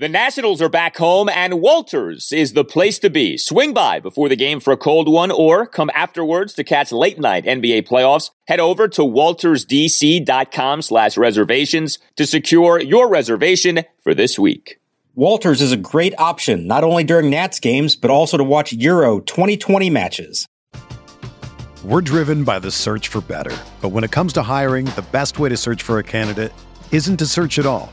The Nationals are back home, and Walters is the place to be. Swing by before the game for a cold one, or come afterwards to catch late night NBA playoffs. Head over to waltersdc.com slash reservations to secure your reservation for this week. Walters is a great option, not only during Nats games, but also to watch Euro 2020 matches. We're driven by the search for better. But when it comes to hiring, the best way to search for a candidate isn't to search at all.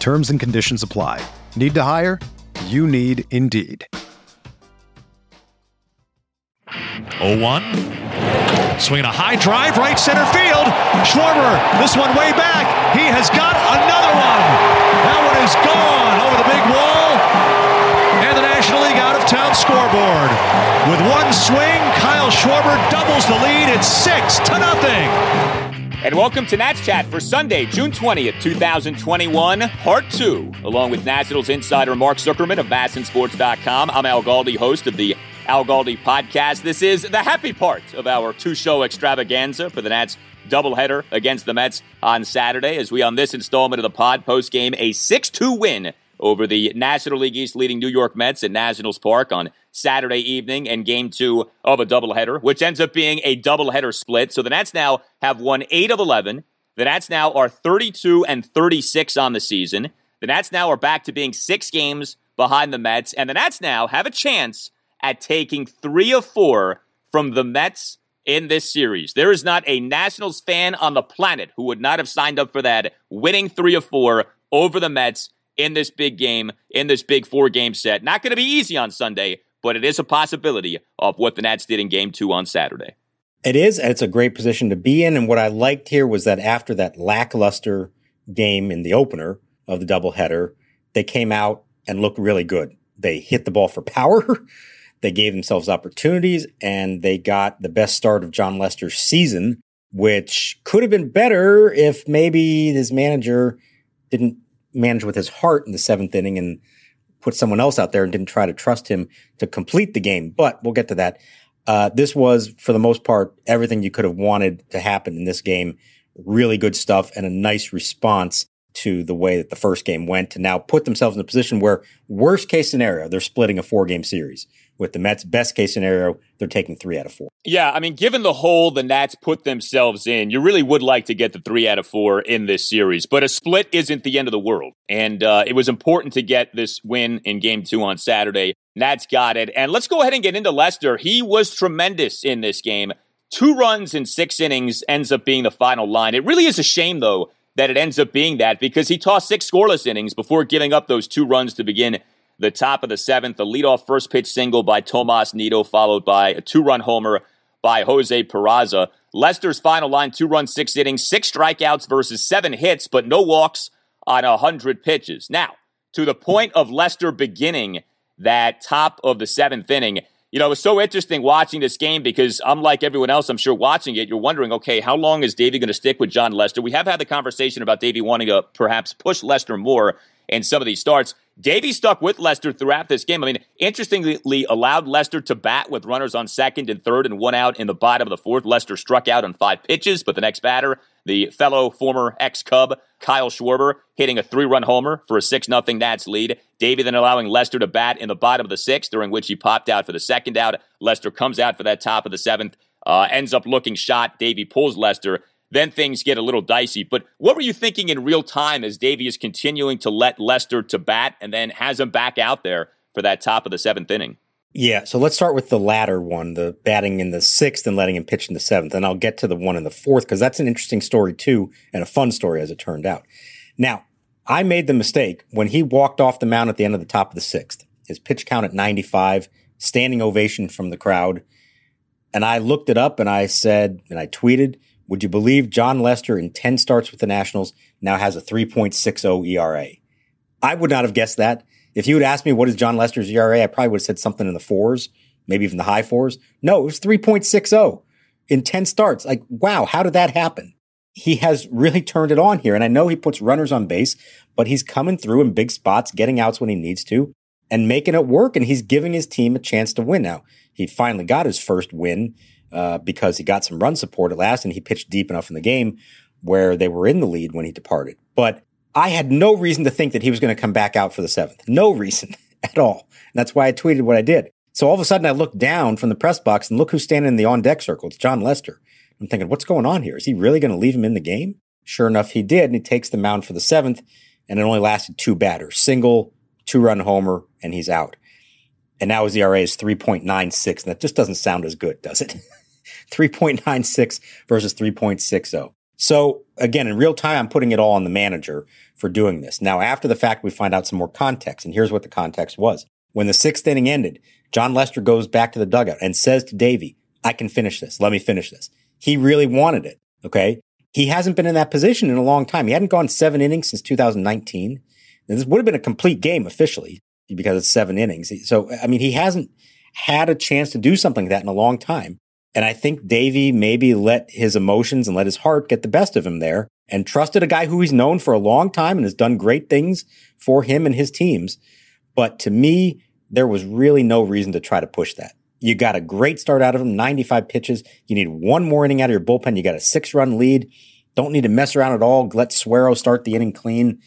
Terms and conditions apply. Need to hire? You need Indeed. 0-1. Swinging a high drive, right center field. Schwarber, this one way back. He has got another one. That one is gone over the big wall. And the National League out of town scoreboard. With one swing, Kyle Schwarber doubles the lead. It's six to nothing. And welcome to Nats Chat for Sunday, June 20th, 2021, Part 2, along with Nationals insider Mark Zuckerman of MASNsports.com. I'm Al Galdi, host of the Al Galdi podcast. This is the happy part of our two show extravaganza for the Nats doubleheader against the Mets on Saturday, as we on this installment of the pod post game a 6 2 win over the National League East leading New York Mets at Nationals Park on Saturday evening and game two of a doubleheader, which ends up being a doubleheader split. So the Nats now have won eight of 11. The Nats now are 32 and 36 on the season. The Nats now are back to being six games behind the Mets, and the Nats now have a chance at taking three of four from the Mets in this series. There is not a Nationals fan on the planet who would not have signed up for that, winning three of four over the Mets in this big game, in this big four game set. Not going to be easy on Sunday, but it is a possibility of what the Nats did in game two on Saturday. It is, and it's a great position to be in. And what I liked here was that after that lackluster game in the opener of the doubleheader, they came out and looked really good. They hit the ball for power. They gave themselves opportunities and they got the best start of Jon Lester's season, which could have been better if maybe his manager didn't manage with his heart in the seventh inning and put someone else out there and didn't try to trust him to complete the game. But we'll get to that. Uh, this was, for the most part, everything you could have wanted to happen in this game. Really good stuff and a nice response to the way that the first game went to now put themselves in a position where, worst case scenario, they're splitting a four game series with the Mets. Best case scenario, they're taking three out of four. Yeah, I mean, given the hole the Nats put themselves in, you really would like to get the three out of four in this series. But a split isn't the end of the world. And uh, it was important to get this win in game two on Saturday. Nats got it. And let's go ahead and get into Lester. He was tremendous in this game. Two runs in six innings ends up being the final line. It really is a shame, though, that it ends up being that because he tossed six scoreless innings before giving up those two runs to begin the top of the seventh. The leadoff first pitch single by Tomas Nido, followed by a two run homer by Jose Peraza. Lester's final line two runs, six innings, six strikeouts versus seven hits, but no walks on 100 pitches. Now, to the point of Lester beginning that top of the seventh inning, you know, it was so interesting watching this game because unlike everyone else, I'm sure watching it, you're wondering, okay, how long is Davey going to stick with Jon Lester? We have had the conversation about Davey wanting to perhaps push Lester more in some of these starts. Davey stuck with Lester throughout this game. I mean, interestingly, allowed Lester to bat with runners on second and third and one out in the bottom of the fourth. Lester struck out on five pitches, but the next batter, the fellow former ex Cub, Kyle Schwarber, hitting a three run homer for a 6 0 Nats lead. Davey then allowing Lester to bat in the bottom of the sixth, during which he popped out for the second out. Lester comes out for that top of the seventh, uh, ends up looking shot. Davey pulls Lester then things get a little dicey. But what were you thinking in real time as Davey is continuing to let Lester to bat and then has him back out there for that top of the seventh inning? Yeah, so let's start with the latter one, the batting in the sixth and letting him pitch in the seventh. And I'll get to the one in the fourth because that's an interesting story too, and a fun story as it turned out. Now, I made the mistake when he walked off the mound at the end of the top of the sixth. His pitch count at 95, standing ovation from the crowd. And I looked it up and I said, and I tweeted, would you believe Jon Lester in 10 starts with the Nationals now has a 3.60 ERA? I would not have guessed that. If you had asked me what is Jon Lester's ERA, I probably would have said something in the fours, maybe even the high fours. No, it was 3.60 in 10 starts. Like, wow, how did that happen? He has really turned it on here. And I know he puts runners on base, but he's coming through in big spots, getting outs when he needs to and making it work. And he's giving his team a chance to win. Now, he finally got his first win uh, because he got some run support at last and he pitched deep enough in the game where they were in the lead when he departed. But I had no reason to think that he was going to come back out for the seventh. No reason at all. And that's why I tweeted what I did. So all of a sudden I look down from the press box and look who's standing in the on deck circle. It's Jon Lester. I'm thinking, what's going on here? Is he really going to leave him in the game? Sure enough, he did. And he takes the mound for the seventh and it only lasted two batters, single, two run homer, and he's out. And now his ERA is 3.96. And that just doesn't sound as good, does it? 3.96 versus 3.60. So again, in real time, I'm putting it all on the manager for doing this. Now, after the fact, we find out some more context. And here's what the context was. When the sixth inning ended, Jon Lester goes back to the dugout and says to Davey, I can finish this. Let me finish this. He really wanted it. Okay. He hasn't been in that position in a long time. He hadn't gone seven innings since 2019. And this would have been a complete game officially because it's seven innings. So, I mean, he hasn't had a chance to do something like that in a long time. And I think Davey maybe let his emotions and let his heart get the best of him there and trusted a guy who he's known for a long time and has done great things for him and his teams. But to me, there was really no reason to try to push that. You got a great start out of him, 95 pitches. You need one more inning out of your bullpen. You got a six run lead. Don't need to mess around at all. Let Suero start the inning clean.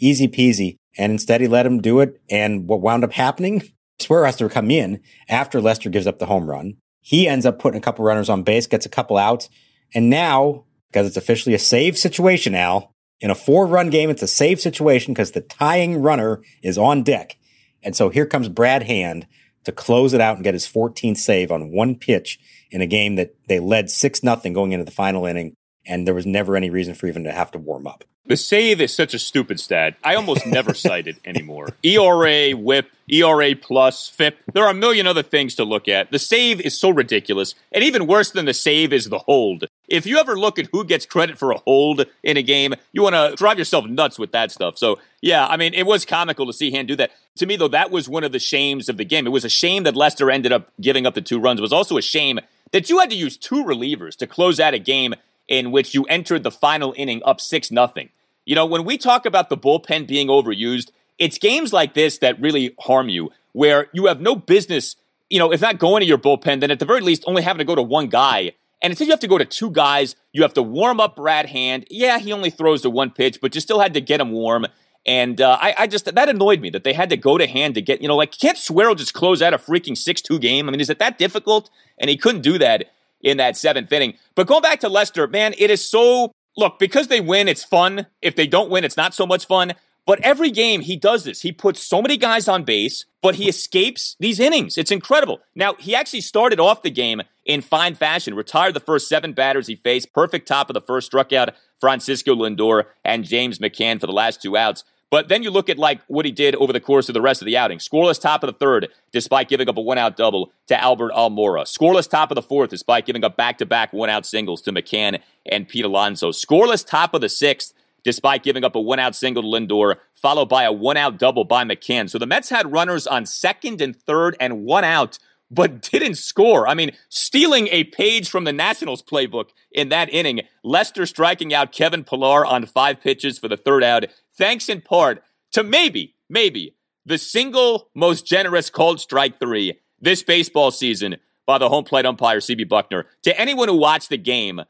Easy peasy. And instead he let him do it. And what wound up happening? Suero has to come in after Lester gives up the home run. He ends up putting a couple runners on base, gets a couple outs. And now, because it's officially a save situation, Al, in a four run game, it's a save situation because the tying runner is on deck. And so here comes Brad Hand to close it out and get his 14th save on one pitch in a game that they led 6 nothing going into the final inning. And there was never any reason for even to have to warm up. The save is such a stupid stat. I almost never cite it anymore. ERA, whip, ERA plus, FIP. There are a million other things to look at. The save is so ridiculous. And even worse than the save is the hold. If you ever look at who gets credit for a hold in a game, you want to drive yourself nuts with that stuff. So, yeah, I mean, it was comical to see Hand do that. To me, though, that was one of the shames of the game. It was a shame that Lester ended up giving up the two runs. It was also a shame that you had to use two relievers to close out a game in which you entered the final inning up 6 nothing. You know, when we talk about the bullpen being overused, it's games like this that really harm you, where you have no business, you know, if not going to your bullpen, then at the very least only having to go to one guy. And instead you have to go to two guys, you have to warm up Brad Hand. Yeah, he only throws to one pitch, but you still had to get him warm. And uh, I, I, just that annoyed me that they had to go to hand to get you know like can't Suero just close out a freaking six two game? I mean, is it that difficult? And he couldn't do that in that seventh inning. But going back to Lester, man, it is so look, because they win, it's fun. If they don't win, it's not so much fun. But every game he does this. He puts so many guys on base, but he escapes these innings. It's incredible. Now, he actually started off the game in fine fashion, retired the first seven batters he faced, perfect top of the first, struck out Francisco Lindor and James McCann for the last two outs. But then you look at like what he did over the course of the rest of the outing. Scoreless top of the third, despite giving up a one-out double to Albert Almora. Scoreless top of the fourth, despite giving up back-to-back one-out singles to McCann and Pete Alonso. Scoreless top of the sixth, despite giving up a one-out single to Lindor, followed by a one-out double by McCann. So the Mets had runners on second and third and one out but didn't score. I mean, stealing a page from the Nationals playbook in that inning. Lester striking out Kevin Pillar on five pitches for the third out thanks in part to maybe, maybe the single most generous called strike three this baseball season by the home plate umpire, CB Bucknor. To anyone who watched the game,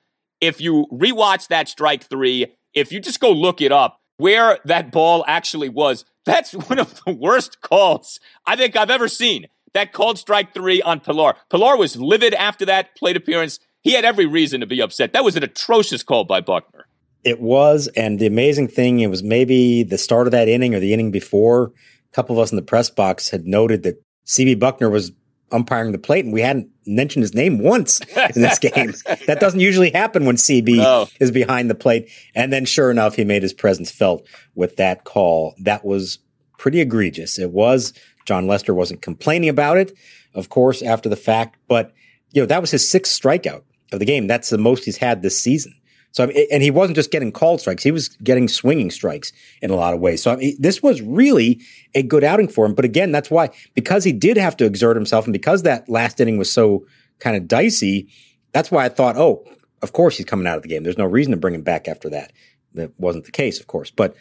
if you rewatch that strike three, if you just go look it up, where that ball actually was, that's one of the worst calls I think I've ever seen. That called strike three on Pillar. Pillar was livid after that plate appearance. He had every reason to be upset. That was an atrocious call by Bucknor. It was, and the amazing thing, it was maybe the start of that inning or the inning before. A couple of us in the press box had noted that CB Bucknor was umpiring the plate, and we hadn't mentioned his name once in this game. that doesn't usually happen when CB no. is behind the plate. And then, sure enough, he made his presence felt with that call. That was pretty egregious. It was. Jon Lester wasn't complaining about it, of course, after the fact, but you know that was his sixth strikeout of the game. That's the most he's had this season. So, I mean, and he wasn't just getting called strikes; he was getting swinging strikes in a lot of ways. So, I mean, this was really a good outing for him. But again, that's why because he did have to exert himself, and because that last inning was so kind of dicey, that's why I thought, oh, of course he's coming out of the game. There's no reason to bring him back after that. That wasn't the case, of course. But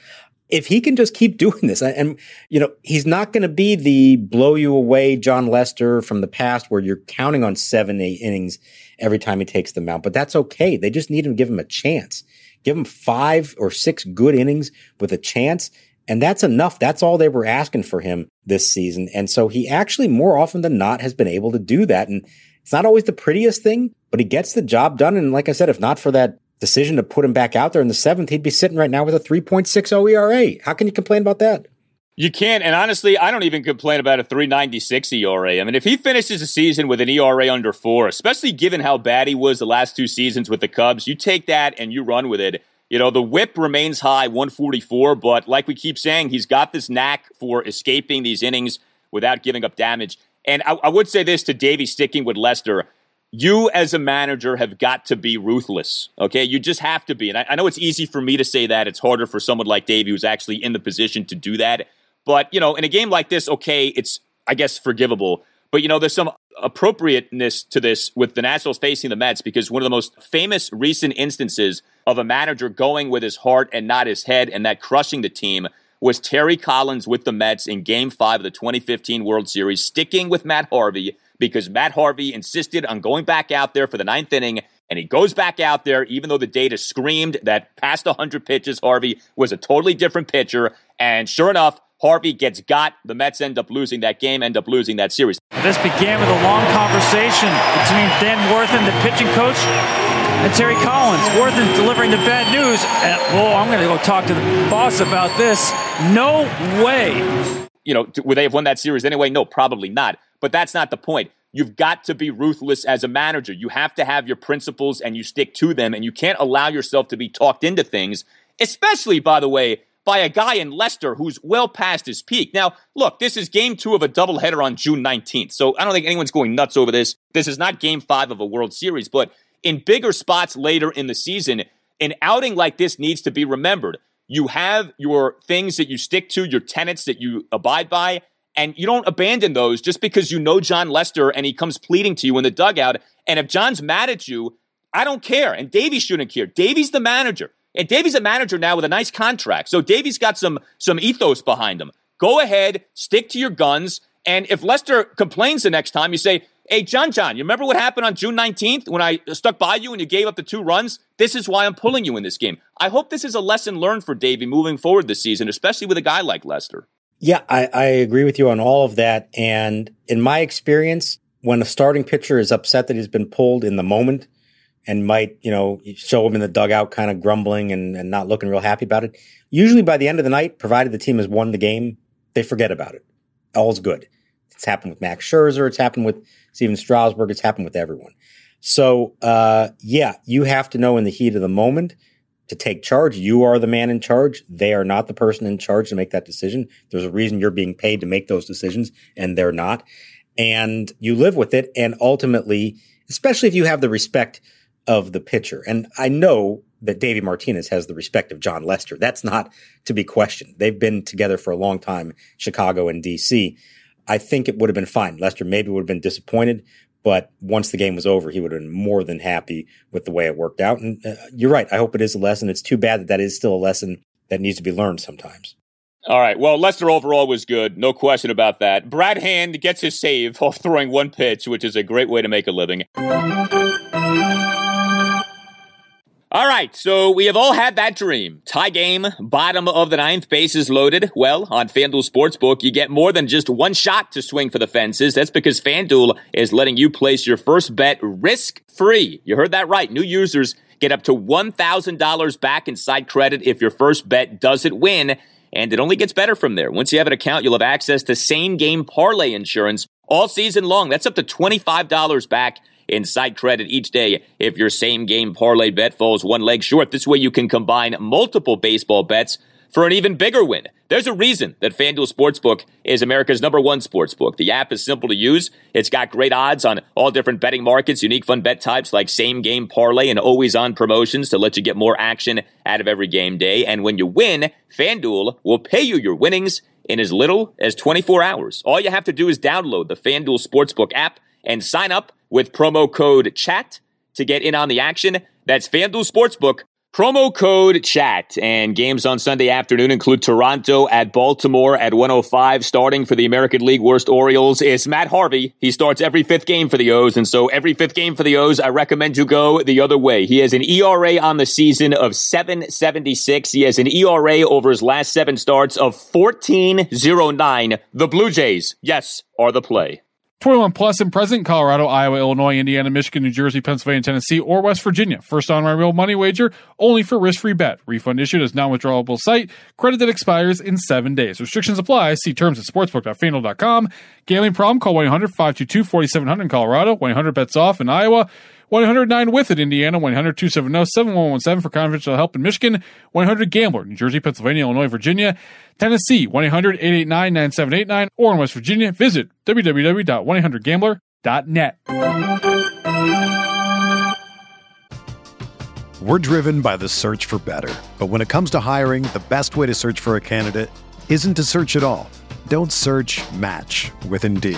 if he can just keep doing this, and you know, he's not going to be the blow you away Jon Lester from the past, where you're counting on seven, eight innings every time he takes the mound. But that's okay. They just need to give him a chance. Give him five or six good innings with a chance. And that's enough. That's all they were asking for him this season. And so he actually more often than not has been able to do that. And it's not always the prettiest thing, but he gets the job done. And like I said, if not for that decision to put him back out there in the seventh, he'd be sitting right now with a 3.60 ERA. How can you complain about that? You can't, and honestly, I don't even complain about a 396 ERA. I mean, if he finishes the season with an ERA under four, especially given how bad he was the last two seasons with the Cubs, you take that and you run with it. You know, the whip remains high, 144, but like we keep saying, he's got this knack for escaping these innings without giving up damage. And I, I would say this to Davey sticking with Lester you as a manager have got to be ruthless. Okay. You just have to be. And I, I, know it's easy for me to say that. It's harder for someone like Davey who's actually in the position to do that. But, you know, in a game like this, okay, it's, I guess, forgivable. But, you know, there's some appropriateness to this with the Nationals facing the Mets because one of the most famous recent instances of a manager going with his heart and not his head and that crushing the team was Terry Collins with the Mets in game five of the 2015 World Series, sticking with Matt Harvey because Matt Harvey insisted on going back out there for the ninth inning. And he goes back out there, even though the data screamed that past 100 pitches, Harvey was a totally different pitcher. And sure enough, Harvey gets got. The Mets end up losing that game, end up losing that series. This began with a long conversation between Dan Warthen, the pitching coach, and Terry Collins. Warthen delivering the bad news. And, well, I'm going to go talk to the boss about this. No way. You know, would they have won that series anyway? No, probably not. But that's not the point. You've got to be ruthless as a manager. You have to have your principles and you stick to them, and you can't allow yourself to be talked into things, especially, by the way, by a guy in Lester who's well past his peak. Now, look, this is game two of a doubleheader on June 19th, so I don't think anyone's going nuts over this. This is not game five of a World Series, but in bigger spots later in the season, an outing like this needs to be remembered. You have your things that you stick to, your tenets that you abide by, and you don't abandon those just because you know Jon Lester and he comes pleading to you in the dugout. And if John's mad at you, I don't care. And Davey shouldn't care. Davey's the manager. And Davey's a manager now with a nice contract. So Davey's got some some ethos behind him. Go ahead, stick to your guns. And if Lester complains the next time, you say, Hey, John, John, you remember what happened on June 19th when I stuck by you and you gave up the two runs? This is why I'm pulling you in this game. I hope this is a lesson learned for Davey moving forward this season, especially with a guy like Lester. Yeah, I, I agree with you on all of that. And in my experience, when a starting pitcher is upset that he's been pulled in the moment and might, you know, show him in the dugout kind of grumbling and, and not looking real happy about it, usually by the end of the night, provided the team has won the game, they forget about it. All's good. It's happened with Max Scherzer. It's happened with Steven Strasburg. It's happened with everyone. So, uh, yeah, you have to know in the heat of the moment – to take charge. You are the man in charge. They are not the person in charge to make that decision. There's a reason you're being paid to make those decisions and they're not. And you live with it. And ultimately, especially if you have the respect of the pitcher. And I know that Davey Martinez has the respect of Jon Lester. That's not to be questioned. They've been together for a long time, Chicago and DC. I think it would have been fine. Lester maybe would have been disappointed, but once the game was over, he would have been more than happy with the way it worked out. And uh, you're right. I hope it is a lesson. It's too bad that that is still a lesson that needs to be learned sometimes. All right. Well, Lester overall was good. No question about that. Brad Hand gets his save off throwing one pitch, which is a great way to make a living. All right, so we have all had that dream. Tie game, bottom of the ninth, bases loaded. Well, on FanDuel Sportsbook, you get more than just one shot to swing for the fences. That's because FanDuel is letting you place your first bet risk free. You heard that right. New users get up to $1,000 back in side credit if your first bet doesn't win. And it only gets better from there. Once you have an account, you'll have access to same game parlay insurance all season long. That's up to $25 back in site credit each day if your same game parlay bet falls one leg short. This way you can combine multiple baseball bets for an even bigger win. There's a reason that FanDuel Sportsbook is America's number one sportsbook. The app is simple to use. It's got great odds on all different betting markets, unique fun bet types like same game parlay and always on promotions to let you get more action out of every game day. And when you win, FanDuel will pay you your winnings in as little as 24 hours. All you have to do is download the FanDuel Sportsbook app and sign up with promo code CHAT to get in on the action. That's FanDuel Sportsbook, Promo code chat and games on Sunday afternoon include Toronto at Baltimore at 105. Starting for the American League worst Orioles is Matt Harvey. He starts every fifth game for the O's, and so every fifth game for the O's, I recommend you go the other way. He has an ERA on the season of 7.76. He has an ERA over his last seven starts of 14.09. The Blue Jays, yes, are the play. 21 plus and present Colorado, Iowa, Illinois, Indiana, Michigan, New Jersey, Pennsylvania, Tennessee, or West Virginia. First on my real money wager, only for risk-free bet. Refund issued as non-withdrawable site. Credit that expires in seven days. Restrictions apply. See terms at sportsbook.fanduel.com. Gambling problem? Call 1-800-522-4700 in Colorado. 1-800-BETS OFF in Iowa. 109 with it, Indiana, 100 270 7117 for confidential help in Michigan, 100 Gambler, New Jersey, Pennsylvania, Illinois, Virginia, Tennessee, 1 800 889 9789, or in West Virginia, visit www.1800gambler.net. We're driven by the search for better. But when it comes to hiring, the best way to search for a candidate isn't to search at all. Don't search match with Indeed.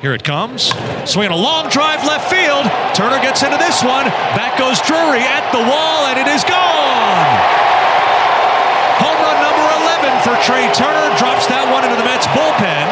Here it comes. Swinging a long drive left field. Turner gets into this one. Back goes Drury at the wall, and it is gone. Home run number 11 for Trea Turner. Drops that one into the Mets bullpen.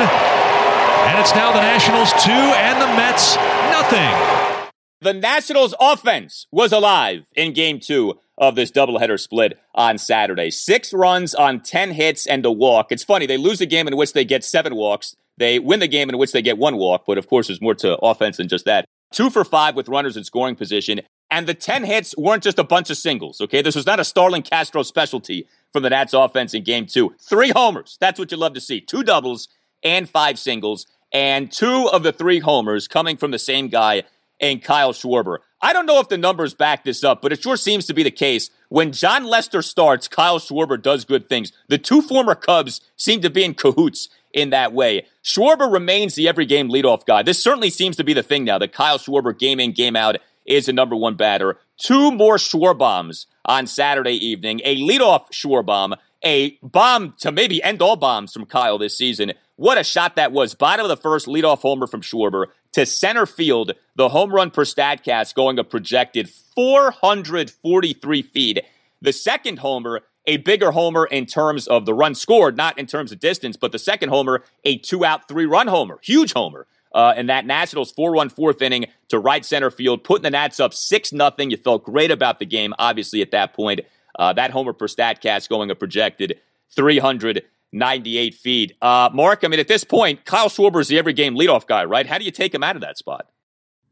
And it's now the Nationals two and the Mets nothing. The Nationals offense was alive in game two of this doubleheader split on Saturday. Six runs on 10 hits and a walk. It's funny, they lose a game in which they get seven walks. They win the game in which they get one walk, but of course, there's more to offense than just that. Two for five with runners in scoring position. And the 10 hits weren't just a bunch of singles, okay? This was not a Starlin Castro specialty from the Nats offense in game two. Three homers. That's what you love to see. Two doubles and five singles. And two of the three homers coming from the same guy and Kyle Schwarber. I don't know if the numbers back this up, but it sure seems to be the case. When Jon Lester starts, Kyle Schwarber does good things. The two former Cubs seem to be in cahoots in that way. Schwarber remains the every game leadoff guy. This certainly seems to be the thing now that Kyle Schwarber, game in, game out, is the number one batter. Two more Schwarbombs on Saturday evening. A leadoff Schwarbomb, a bomb to maybe end all bombs from Kyle this season. What a shot that was. Bottom of the first leadoff homer from Schwarber to center field. The home run per Statcast going a projected 443 feet. The second homer a bigger homer in terms of the run scored, not in terms of distance, but the second homer, a two out, three run homer, huge homer. Uh, and that Nationals 4 1 fourth inning to right center field, putting the Nats up 6 0. You felt great about the game, obviously, at that point. Uh, that homer per Statcast going a projected 398 feet. Uh, Mark, I mean, at this point, Kyle Schwarber is the every game leadoff guy, right? How do you take him out of that spot?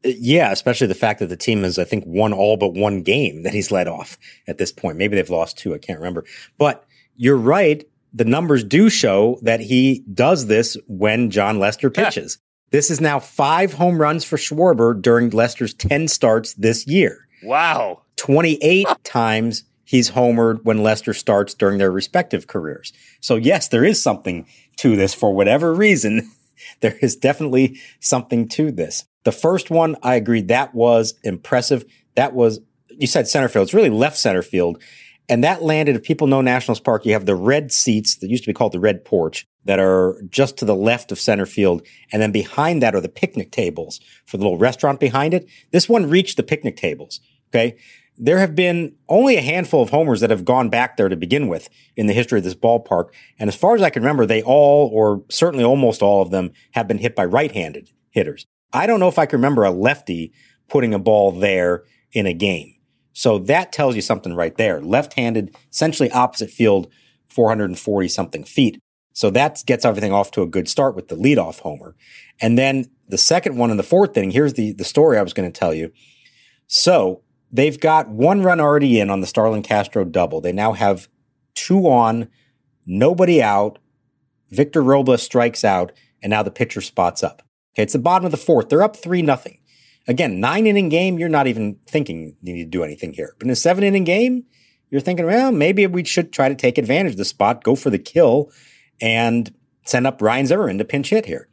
Yeah, especially the fact that the team has, I think, won all but one game that he's led off at this point. Maybe they've lost two. I can't remember. But you're right. The numbers do show that he does this when Jon Lester pitches. This is now five home runs for Schwarber during Lester's 10 starts this year. Wow. 28 times he's homered when Lester starts during their respective careers. So yes, there is something to this for whatever reason. There is definitely something to this. The first one, I agreed that was impressive. That was, you said center field. It's really left center field. And that landed, if people know Nationals Park, you have the red seats that used to be called the red porch that are just to the left of center field. And then behind that are the picnic tables for the little restaurant behind it. This one reached the picnic tables. Okay. There have been only a handful of homers that have gone back there to begin with in the history of this ballpark. And as far as I can remember, they all, or certainly almost all of them, have been hit by right-handed hitters. I don't know if I can remember a lefty putting a ball there in a game. So that tells you something right there. Left-handed, essentially opposite field, 440 something feet. So that gets everything off to a good start with the leadoff homer. And then the second one in the fourth inning, here's the, the story I was going to tell you. So they've got one run already in on the Starlin Castro double. They now have two on, nobody out. Victor Robles strikes out, and now the pitcher spots up. Okay, it's the bottom of the fourth. They're up three nothing. Again, nine inning game, you're not even thinking you need to do anything here. But in a seven inning game, you're thinking, well, maybe we should try to take advantage of the spot, go for the kill, and send up Ryan Zimmerman to pinch hit here.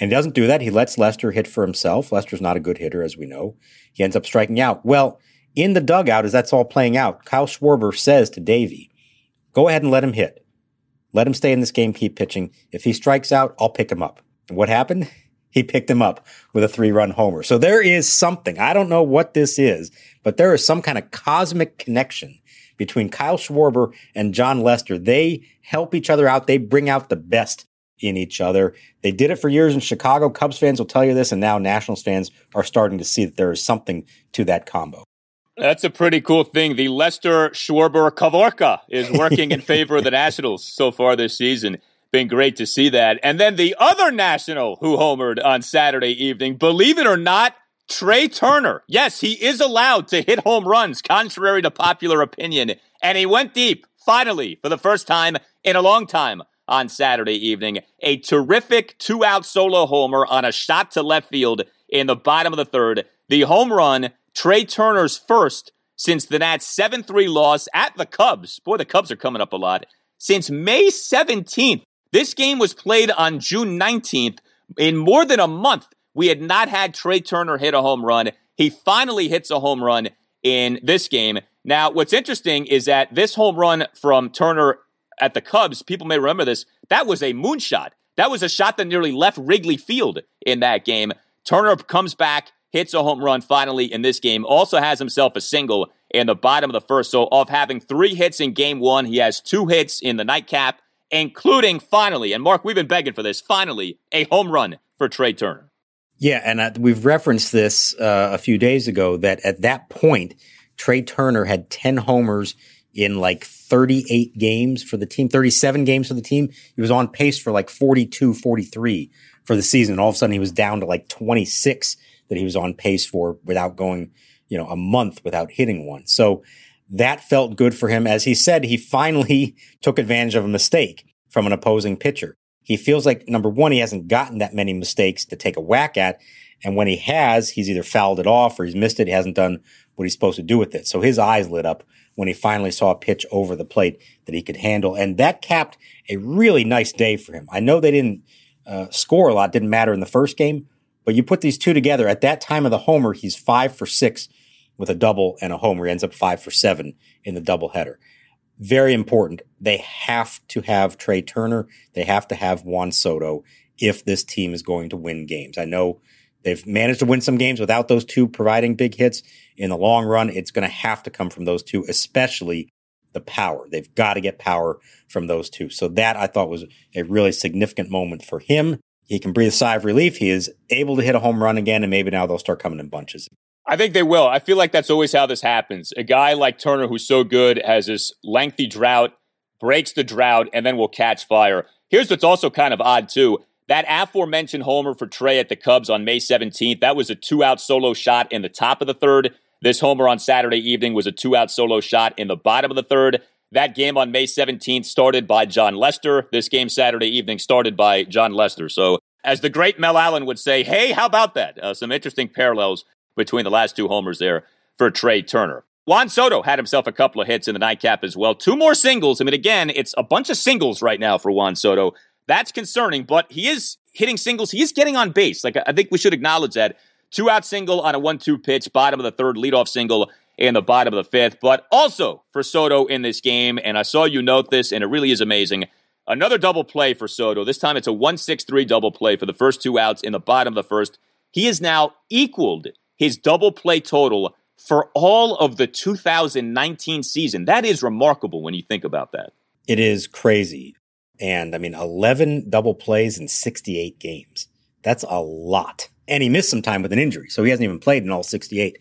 And he doesn't do that. He lets Lester hit for himself. Lester's not a good hitter, as we know. He ends up striking out. Well, in the dugout, as that's all playing out, Kyle Schwarber says to Davey, go ahead and let him hit. Let him stay in this game, keep pitching. If he strikes out, I'll pick him up. And what happened? He picked him up with a three run homer. So there is something. I don't know what this is, but there is some kind of cosmic connection between Kyle Schwarber and Jon Lester. They help each other out. They bring out the best in each other. They did it for years in Chicago. Cubs fans will tell you this, and now Nationals fans are starting to see that there is something to that combo. That's a pretty cool thing. The Lester Schwarber Kavorka is working in favor of the Nationals so far this season. Been great to see that. And then the other National who homered on Saturday evening, believe it or not, Trea Turner. Yes, he is allowed to hit home runs, contrary to popular opinion. And he went deep, finally, for the first time in a long time on Saturday evening. A terrific two out solo homer on a shot to left field in the bottom of the third. The home run Trea Turner's first since the Nats 7 3 loss at the Cubs. Boy, the Cubs are coming up a lot. Since May 17th. This game was played on June 19th. In more than a month, we had not had Trea Turner hit a home run. He finally hits a home run in this game. Now, what's interesting is that this home run from Turner at the Cubs, people may remember this, that was a moonshot. That was a shot that nearly left Wrigley Field in that game. Turner comes back, hits a home run finally in this game, also has himself a single in the bottom of the first. So, of having three hits in game one, he has two hits in the nightcap, including finally, and Mark, we've been begging for this, finally, a home run for Trea Turner. Yeah, and uh, we've referenced this uh, a few days ago that at that point, Trea Turner had 10 homers in like 38 games for the team, 37 games for the team. He was on pace for like 42, 43 for the season. And all of a sudden, he was down to like 26 that he was on pace for without going, you know, a month without hitting one. So that felt good for him. As he said, he finally took advantage of a mistake from an opposing pitcher. He feels like number one, he hasn't gotten that many mistakes to take a whack at. And when he has, he's either fouled it off or he's missed it. He hasn't done what he's supposed to do with it. So his eyes lit up when he finally saw a pitch over the plate that he could handle. And that capped a really nice day for him. I know they didn't uh, score a lot, didn't matter in the first game, but you put these two together at that time of the homer, he's five for six with a double and a homer. He ends up five for seven in the doubleheader. Very important. They have to have Trea Turner. They have to have Juan Soto if this team is going to win games. I know they've managed to win some games without those two providing big hits. In the long run, it's going to have to come from those two, especially the power. They've got to get power from those two. So that I thought was a really significant moment for him he can breathe a sigh of relief. He is able to hit a home run again, and maybe now they'll start coming in bunches. I think they will. I feel like that's always how this happens. A guy like Turner, who's so good, has this lengthy drought, breaks the drought, and then will catch fire. Here's what's also kind of odd, too. That aforementioned homer for Trea at the Cubs on May 17th, that was a two out solo shot in the top of the third. This homer on Saturday evening was a two out solo shot in the bottom of the third. That game on May 17th started by Jon Lester. This game Saturday evening started by Jon Lester. So, as the great Mel Allen would say, hey, how about that? Uh, some interesting parallels between the last two homers there for Trea Turner. Juan Soto had himself a couple of hits in the nightcap as well. Two more singles. I mean, again, it's a bunch of singles right now for Juan Soto. That's concerning, but he is hitting singles. He is getting on base. Like, I think we should acknowledge that. Two out single on a one two pitch, bottom of the third, leadoff single in the bottom of the fifth. But also for Soto in this game, and I saw you note this, and it really is amazing. Another double play for Soto. This time it's a 1 6 3 double play for the first two outs in the bottom of the first. He has now equaled his double play total for all of the 2019 season. That is remarkable when you think about that. It is crazy. And I mean, 11 double plays in 68 games. That's a lot. And he missed some time with an injury, so he hasn't even played in all 68.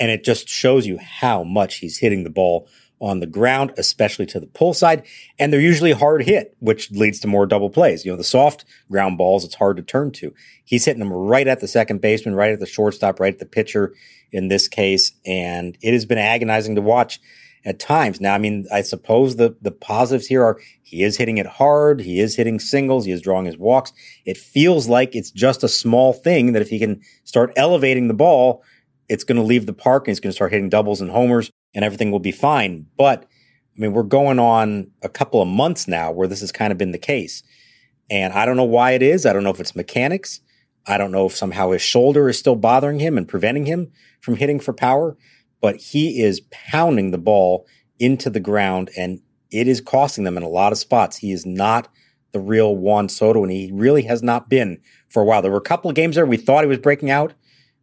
And it just shows you how much he's hitting the ball on the ground, especially to the pull side. And they're usually hard hit, which leads to more double plays. You know, the soft ground balls, it's hard to turn to. He's hitting them right at the second baseman, right at the shortstop, right at the pitcher in this case. And it has been agonizing to watch at times. Now, I mean, I suppose the, the positives here are he is hitting it hard. He is hitting singles. He is drawing his walks. It feels like it's just a small thing that if he can start elevating the ball, it's going to leave the park and he's going to start hitting doubles and homers and everything will be fine. But I mean, we're going on a couple of months now where this has kind of been the case. And I don't know why it is. I don't know if it's mechanics. I don't know if somehow his shoulder is still bothering him and preventing him from hitting for power, but he is pounding the ball into the ground and it is costing them in a lot of spots. He is not the real Juan Soto and he really has not been for a while. There were a couple of games there we thought he was breaking out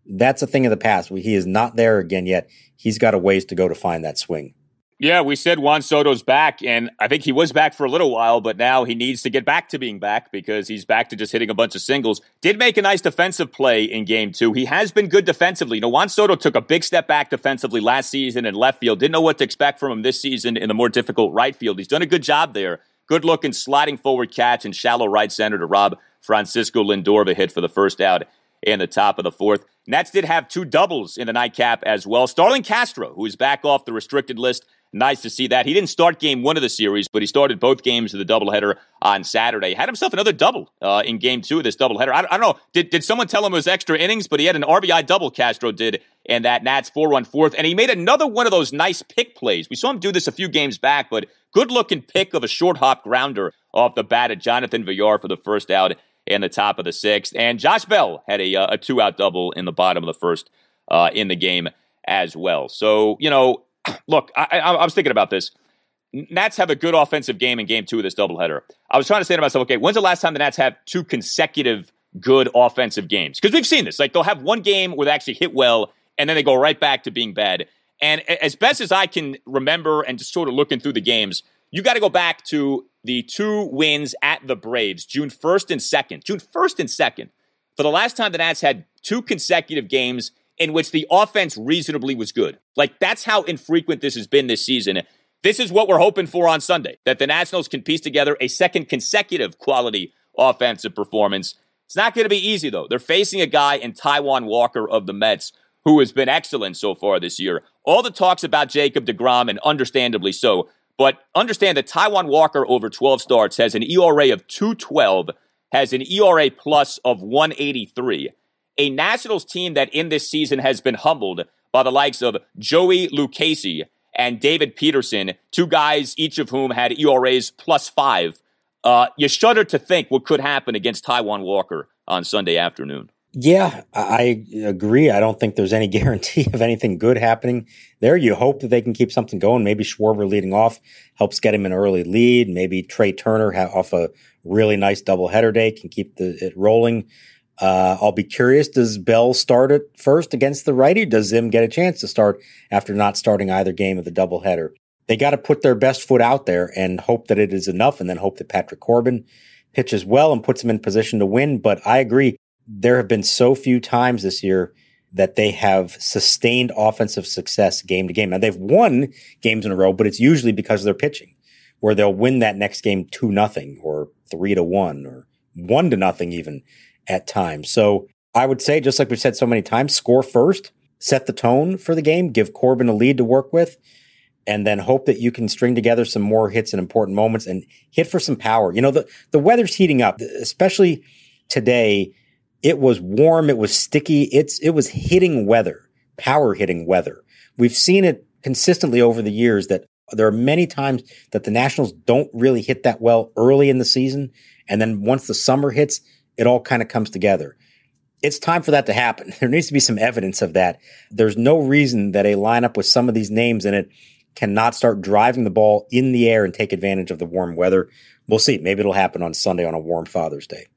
that's a thing of the past. He is not there again yet. He's got a ways to go to find that swing. Yeah, we said Juan Soto's back, and I think he was back for a little while, but now he needs to get back to being back because he's back to just hitting a bunch of singles. Did make a nice defensive play in game two. He has been good defensively. You know, Juan Soto took a big step back defensively last season in left field. Didn't know what to expect from him this season in the more difficult right field. He's done a good job there. Good looking sliding forward catch and shallow right center to rob Francisco Lindor of a hit for the first out in the top of the fourth. Nats did have two doubles in the nightcap as well. Starlin Castro, who is back off the restricted list. Nice to see that. He didn't start game one of the series, but he started both games of the doubleheader on Saturday. Had himself another double uh, in game two of this doubleheader. I, I don't know. Did, did someone tell him it was extra innings? But he had an RBI double, Castro did, and that Nats 4 run fourth. And he made another one of those nice pick plays. We saw him do this a few games back, but good looking pick of a short hop grounder off the bat of Jonathan Villar for the first out in the top of the sixth. And Josh Bell had a, uh, a two out double in the bottom of the first uh, in the game as well. So, you know, look, I, I, I was thinking about this. Nats have a good offensive game in game two of this doubleheader. I was trying to say to myself, okay, when's the last time the Nats have two consecutive good offensive games? Because we've seen this. Like, they'll have one game where they actually hit well, and then they go right back to being bad. And as best as I can remember and just sort of looking through the games, you got to go back to the two wins at the Braves, June 1st and 2nd. June 1st and 2nd. For the last time the Nats had two consecutive games in which the offense reasonably was good. Like, that's how infrequent this has been this season. This is what we're hoping for on Sunday that the Nationals can piece together a second consecutive quality offensive performance. It's not going to be easy, though. They're facing a guy in Taijuan Walker of the Mets who has been excellent so far this year. All the talks about Jacob DeGrom, and understandably so, but understand that Taijuan Walker over 12 starts has an ERA of 212, has an ERA plus of 183. A Nationals team that in this season has been humbled by the likes of Joey Lucchesi and David Peterson, two guys, each of whom had ERAs plus five. Uh, you shudder to think what could happen against Taijuan Walker on Sunday afternoon. Yeah, I agree. I don't think there's any guarantee of anything good happening there. You hope that they can keep something going. Maybe Schwarber leading off helps get him an early lead. Maybe Trea Turner off a really nice doubleheader day can keep the, it rolling. Uh, I'll be curious. Does Bell start it first against the righty? Does Zim get a chance to start after not starting either game of the doubleheader? They got to put their best foot out there and hope that it is enough, and then hope that Patrick Corbin pitches well and puts them in position to win. But I agree there have been so few times this year that they have sustained offensive success game to game. Now they've won games in a row, but it's usually because of their pitching. where they'll win that next game two nothing or three to one or one to nothing even at times. So I would say, just like we've said so many times, score first, set the tone for the game, give Corbin a lead to work with, and then hope that you can string together some more hits in important moments and hit for some power. You know, the, the weather's heating up, especially today. It was warm. It was sticky. It's, it was hitting weather, power hitting weather. We've seen it consistently over the years that there are many times that the Nationals don't really hit that well early in the season. And then once the summer hits, it all kind of comes together. It's time for that to happen. There needs to be some evidence of that. There's no reason that a lineup with some of these names in it cannot start driving the ball in the air and take advantage of the warm weather. We'll see. Maybe it'll happen on Sunday on a warm Father's Day.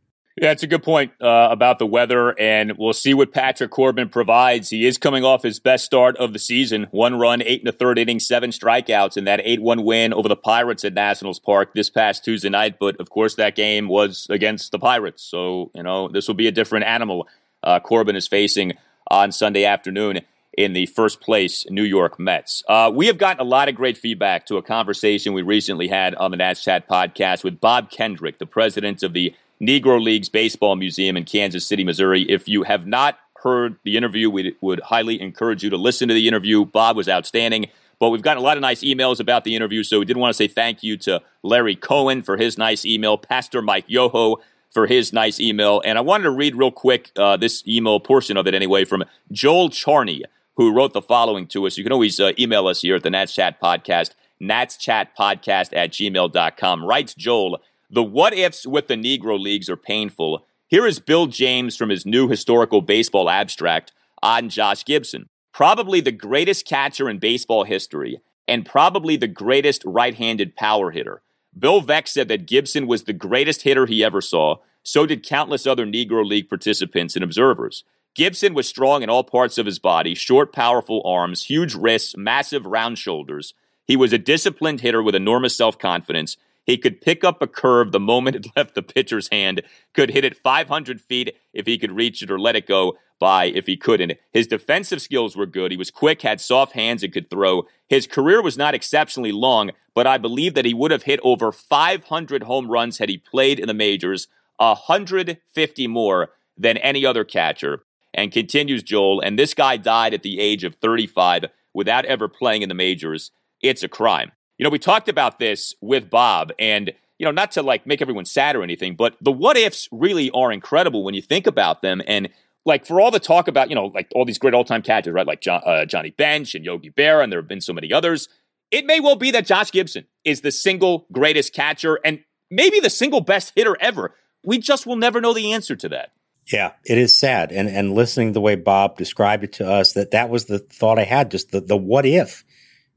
Yeah, it's a good point uh, about the weather, and we'll see what Patrick Corbin provides. He is coming off his best start of the season one run, eight and a third inning, seven strikeouts, in that 8 1 win over the Pirates at Nationals Park this past Tuesday night. But of course, that game was against the Pirates. So, you know, this will be a different animal uh, Corbin is facing on Sunday afternoon in the first place New York Mets. Uh, we have gotten a lot of great feedback to a conversation we recently had on the Nats Chat podcast with Bob Kendrick, the president of the Negro Leagues Baseball Museum in Kansas City, Missouri. If you have not heard the interview, we would highly encourage you to listen to the interview. Bob was outstanding. But we've gotten a lot of nice emails about the interview, so we did want to say thank you to Larry Cohen for his nice email, Pastor Mike Yoho for his nice email. And I wanted to read real quick uh, this email portion of it anyway from Joel Charney, who wrote the following to us. You can always uh, email us here at the Nats Chat Podcast, natschatpodcast at gmail.com. Writes Joel, the what ifs with the Negro Leagues are painful. Here is Bill James from his new historical baseball abstract on Josh Gibson. Probably the greatest catcher in baseball history, and probably the greatest right handed power hitter. Bill Veeck said that Gibson was the greatest hitter he ever saw. So did countless other Negro League participants and observers. Gibson was strong in all parts of his body short, powerful arms, huge wrists, massive round shoulders. He was a disciplined hitter with enormous self confidence he could pick up a curve the moment it left the pitcher's hand, could hit it 500 feet if he could reach it or let it go by if he couldn't. His defensive skills were good. He was quick, had soft hands, and could throw. His career was not exceptionally long, but I believe that he would have hit over 500 home runs had he played in the majors, 150 more than any other catcher. And continues Joel, and this guy died at the age of 35 without ever playing in the majors. It's a crime. You know, we talked about this with Bob, and you know, not to like make everyone sad or anything, but the what ifs really are incredible when you think about them. And like for all the talk about, you know, like all these great all time catchers, right? Like John, uh, Johnny Bench and Yogi Berra, and there have been so many others. It may well be that Josh Gibson is the single greatest catcher and maybe the single best hitter ever. We just will never know the answer to that. Yeah, it is sad. And and listening the way Bob described it to us, that that was the thought I had, just the, the what if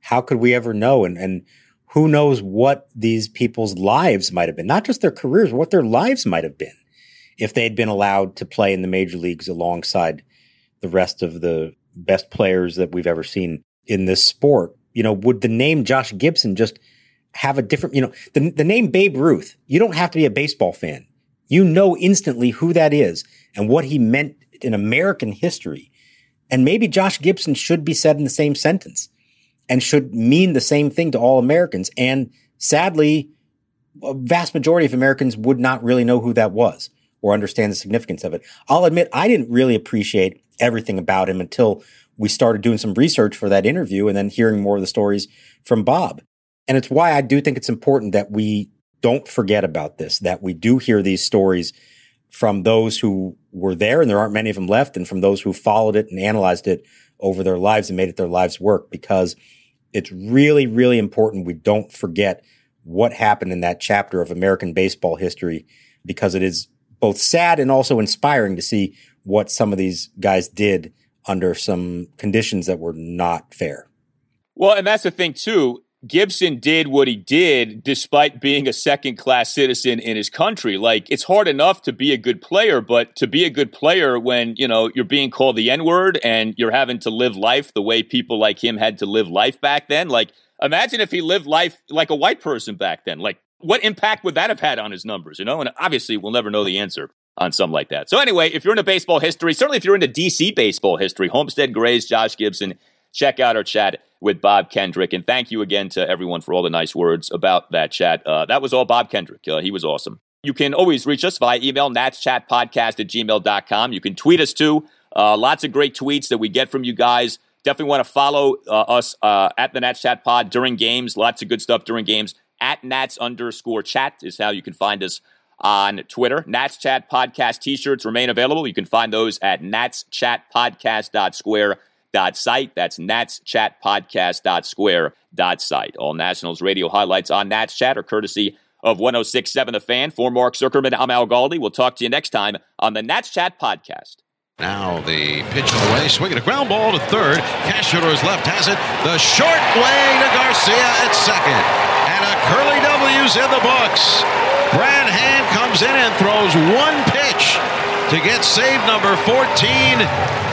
how could we ever know? And, and who knows what these people's lives might have been, not just their careers, what their lives might have been if they had been allowed to play in the major leagues alongside the rest of the best players that we've ever seen in this sport. You know, would the name Josh Gibson just have a different, you know, the, the name Babe Ruth, you don't have to be a baseball fan. You know instantly who that is and what he meant in American history. And maybe Josh Gibson should be said in the same sentence and should mean the same thing to all Americans. And sadly, a vast majority of Americans would not really know who that was or understand the significance of it. I'll admit I didn't really appreciate everything about him until we started doing some research for that interview and then hearing more of the stories from Bob. And it's why I do think it's important that we don't forget about this, that we do hear these stories from those who were there, and there aren't many of them left, and from those who followed it and analyzed it over their lives and made it their lives work because it's really, really important we don't forget what happened in that chapter of American baseball history because it is both sad and also inspiring to see what some of these guys did under some conditions that were not fair. Well, and that's the thing too. Gibson did what he did despite being a second class citizen in his country. Like, it's hard enough to be a good player, but to be a good player when, you know, you're being called the N word and you're having to live life the way people like him had to live life back then. Like, imagine if he lived life like a white person back then. Like, what impact would that have had on his numbers, you know? And obviously, we'll never know the answer on something like that. So, anyway, if you're into baseball history, certainly if you're into DC baseball history, Homestead Grays, Josh Gibson, check out our chat with Bob Kendrick. And thank you again to everyone for all the nice words about that chat. Uh, that was all Bob Kendrick. Uh, he was awesome. You can always reach us via email, natschatpodcast at gmail.com. You can tweet us too. Uh, lots of great tweets that we get from you guys. Definitely want to follow uh, us uh, at the Nats Chat Pod during games. Lots of good stuff during games. At Nats underscore chat is how you can find us on Twitter. Nats Chat Podcast t shirts remain available. You can find those at natschatpodcast.square.site. That's natschatpodcast.square.site. All Nationals radio highlights on Nats Chat are courtesy of 1067 The Fan. For Mark Zuckerman, I'm Al Galdi. We'll talk to you next time on the Nats Chat Podcast. Now the pitch away, swinging a ground ball to third. Castro to his left has it. The short way to Garcia at second. And a curly W's in the books. Brad Hand comes in and throws one pitch to get save number 14